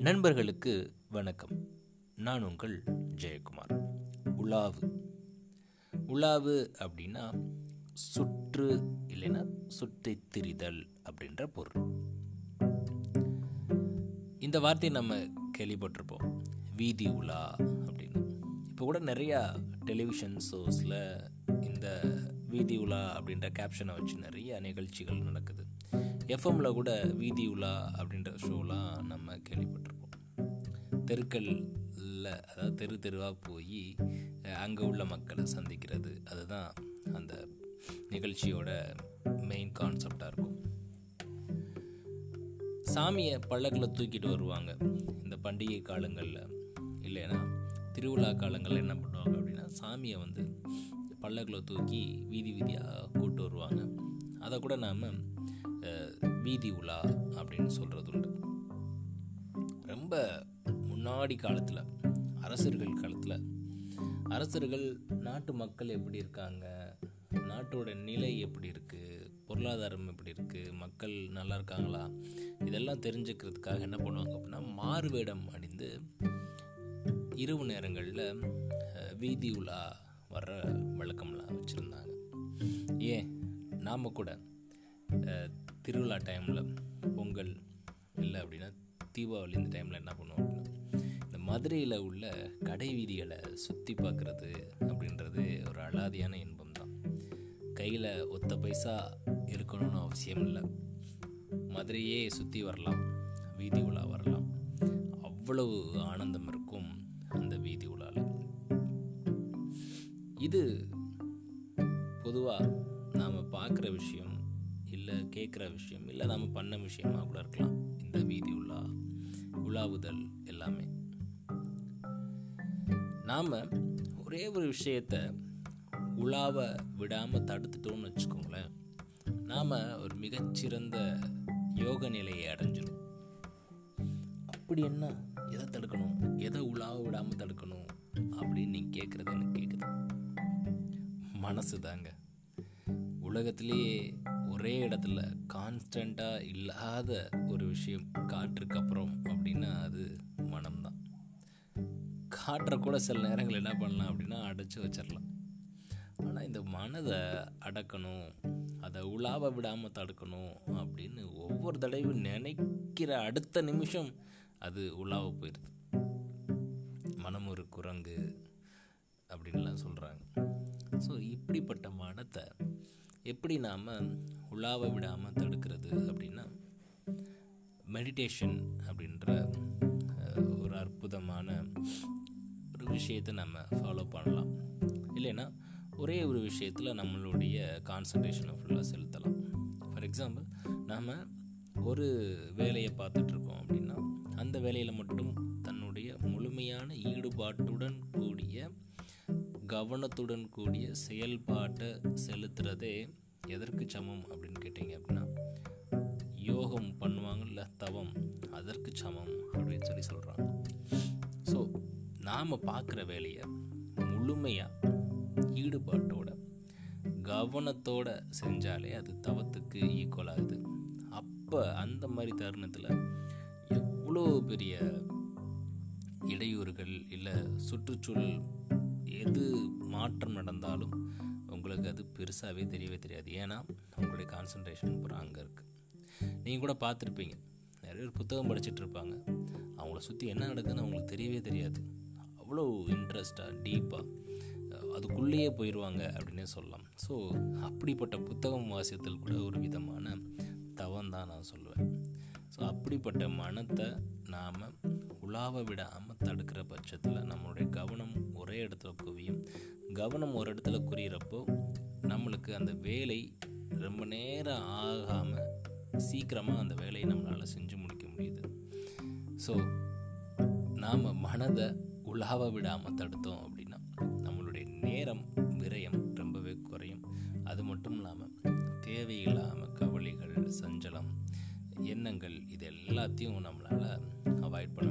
நண்பர்களுக்கு வணக்கம். நான் உங்கள் ஜெயக்குமார். உலாவு. உலாவு அப்படின்னா சுற்று இல்லைன்னா சுற்றி திரிதல் அப்படின்ற பொருள். இந்த வார்த்தையை நம்ம கேள்விப்பட்டிருப்போம். வீதி உலா அப்படின்னு. இப்போ கூட நிறையா டெலிவிஷன் ஷோஸில் இந்த வீதி உலா அப்படின்ற கேப்ஷனை வச்சு நிறைய நிகழ்ச்சிகள் நடக்குது. எஃப்எம்மில் கூட வீதி உலா அப்படின்ற ஷோலாம் நம்ம கேள்விப்பட்டிருப்போம். தெருக்களில் அதாவது தெரு தெருவாக போய் அங்கே உள்ள மக்களை சந்திக்கிறது அதுதான் அந்த நிகழ்ச்சியோட மெயின் கான்செப்டாக இருக்கும். சாமியை பல்லக்கில் தூக்கிட்டு வருவாங்க. இந்த பண்டிகை காலங்களில் இல்லைன்னா திருவிழா காலங்களில் என்ன பண்ணுவாங்க அப்படின்னா சாமியை வந்து பல்லக்கில் தூக்கி வீதி வீதியாக கூப்பிட்டு வருவாங்க. அதை கூட நாம் வீதி உலா அப்படின்னு சொல்கிறது உண்டு ரொம்ப முன்னாடி காலத்தில் அரசர்கள் காலத்தில் அரசர்கள் நாட்டு மக்கள் எப்படி இருக்காங்க நாட்டோட நிலை எப்படி இருக்குது பொருளாதாரம் எப்படி இருக்குது மக்கள் நல்லா இருக்காங்களா இதெல்லாம் தெரிஞ்சுக்கிறதுக்காக என்ன பண்ணுவாங்க அப்படின்னா மாறுவேடம் அணிந்து இரவு நேரங்களில் வீதி உலா வர்ற வழக்கம்லாம் வச்சுருந்தாங்க. ஏன்? நாம் கூட திருவிழா டைமில் பொங்கல் இல்லை அப்படின்னா தீபாவளி இந்த டைமில் என்ன பண்ணுவோம் அப்படின்னா இந்த மதுரையில் உள்ள கடை வீதிகளை சுற்றி பார்க்குறது அப்படின்றது ஒரு அலாதியான இன்பம் தான். கையில் ஒத்த பைசா இருக்கணும்னு அவசியம் இல்லை. மதுரையே சுற்றி வரலாம் வீதி உலா வரலாம். அவ்வளவு ஆனந்தம் இருக்கும் அந்த வீதி உலாவில் இது பொதுவாக நாம் பார்க்குற விஷயம் இல்லை கேட்குற விஷயம் இல்லை நம்ம பண்ண விஷயமாக கூட இருக்கலாம். இந்த வீதி உலா உலாவுதல் எல்லாமே. நாம் ஒரே ஒரு விஷயத்த உலாவ விடாமல் தடுத்துட்டோம்னு வச்சுக்கோங்களேன். நாம் ஒரு மிகச்சிறந்த யோக நிலையை அடைஞ்சிடும் அப்படி என்ன? எதை தடுக்கணும்? எதை உலாவ விடாமல் தடுக்கணும்? அப்படின்னு நீங்கள் கேட்குறது எனக்கு கேட்குது. மனசு தாங்க உலகத்திலேயே ஒரே இடத்துல கான்ஸ்டண்ட்டாக இல்லாத ஒரு விஷயம் காற்றுக்கு அப்புறம் அப்படின்னா அது மனம்தான். காற்றை கூட சில நேரங்கள் என்ன பண்ணலாம் அப்படின்னா அடைச்சி வச்சிடலாம் ஆனால் இந்த மனதை அடக்கணும் அதை உலாவ விடாமல் தடுக்கணும் அப்படின்னு ஒவ்வொரு தடவையும் நினைக்கிற அடுத்த நிமிஷம் அது உலாவ போயிடுது மனம் ஒரு குரங்கு அப்படின்லாம் சொல்கிறாங்க ஸோ இப்படிப்பட்ட மனத்தை எப்படி நாம் உலாவ விடாமல் தடுக்கிறது அப்படின்னா மெடிடேஷன் அப்படின்ற ஒரு அற்புதமான ஒரு விஷயத்தை நம்ம ஃபாலோ பண்ணலாம். இல்லைன்னா ஒரே ஒரு விஷயத்தில் நம்மளுடைய கான்சன்ட்ரேஷனை ஃபுல்லாக செலுத்தலாம். ஃபார் எக்ஸாம்பிள் நாம் ஒரு வேலையை பார்த்துட்ருக்கோம் அப்படின்னா அந்த வேலையில் மட்டும் தன்னுடைய முழுமையான ஈடுபாட்டுடன் கூடிய கவனத்துடன் கூடிய செயல்பாட்டை செலுத்துறதே எதற்கு சமம் அப்படின்னு கேட்டிங்க அப்படின்னா யோகம் பண்ணுவாங்கல்ல தவம் அதற்கு சமம் அப்படின்னு சொல்லி சொல்கிறாங்க ஸோ நாம் பார்க்குற வேலையை முழுமையாக ஈடுபாட்டோட கவனத்தோட செஞ்சாலே அது தவத்துக்கு ஈக்குவல் ஆகுது. அப்போ அந்த மாதிரி தருணத்தில் எவ்வளோ பெரிய இடையூறுகள் இல்லை சுற்றுச்சூழல் எது மாற்றம் நடந்தாலும் உங்களுக்கு அது பெருசாகவே தெரியவே தெரியாது. ஏன்னா உங்களுடைய கான்சன்ட்ரேஷன் பூரா அங்கே இருக்குது நீங்கள் கூட பார்த்துருப்பீங்க. நிறைய பேர் புத்தகம் படிச்சுட்டு இருப்பாங்க. அவங்கள சுற்றி என்ன நடக்குதுன்னு அவங்களுக்கு தெரியவே தெரியாது. அவ்வளோ இன்ட்ரெஸ்டாக டீப்பாக அதுக்குள்ளேயே போயிடுவாங்க அப்படின்னே சொல்லலாம். ஸோ அப்படிப்பட்ட புத்தகம் வாசியத்தில் கூட ஒரு விதமான தவம் தான் நான் சொல்லுவேன். ஸோ அப்படிப்பட்ட மனத்தை நாம் உலாவ விடாமல் தடுக்கிற பட்சத்தில் நம்மளுடைய கவனம் ஒரே இடத்துல குவியும். கவனம் ஒரு இடத்துல குறையிறப்போ நம்மளுக்கு அந்த வேலை ரொம்ப நேரம் ஆகாமல் சீக்கிரமாக அந்த வேலையை நம்மளால் செஞ்சு முடிக்க முடியுது. ஸோ நாம் மனதை உலாவ விடாமல் தடுத்தோம் அப்படின்னா நம்மளுடைய நேரம் விரயம் ரொம்பவே குறையும். அது மட்டும் இல்லாமல் தேவையில்லாமல் கவலைகள் சஞ்சலம் எண்ணங்கள் இது எல்லாத்தையும் நம்மளால் அவாய்ட் பண்ண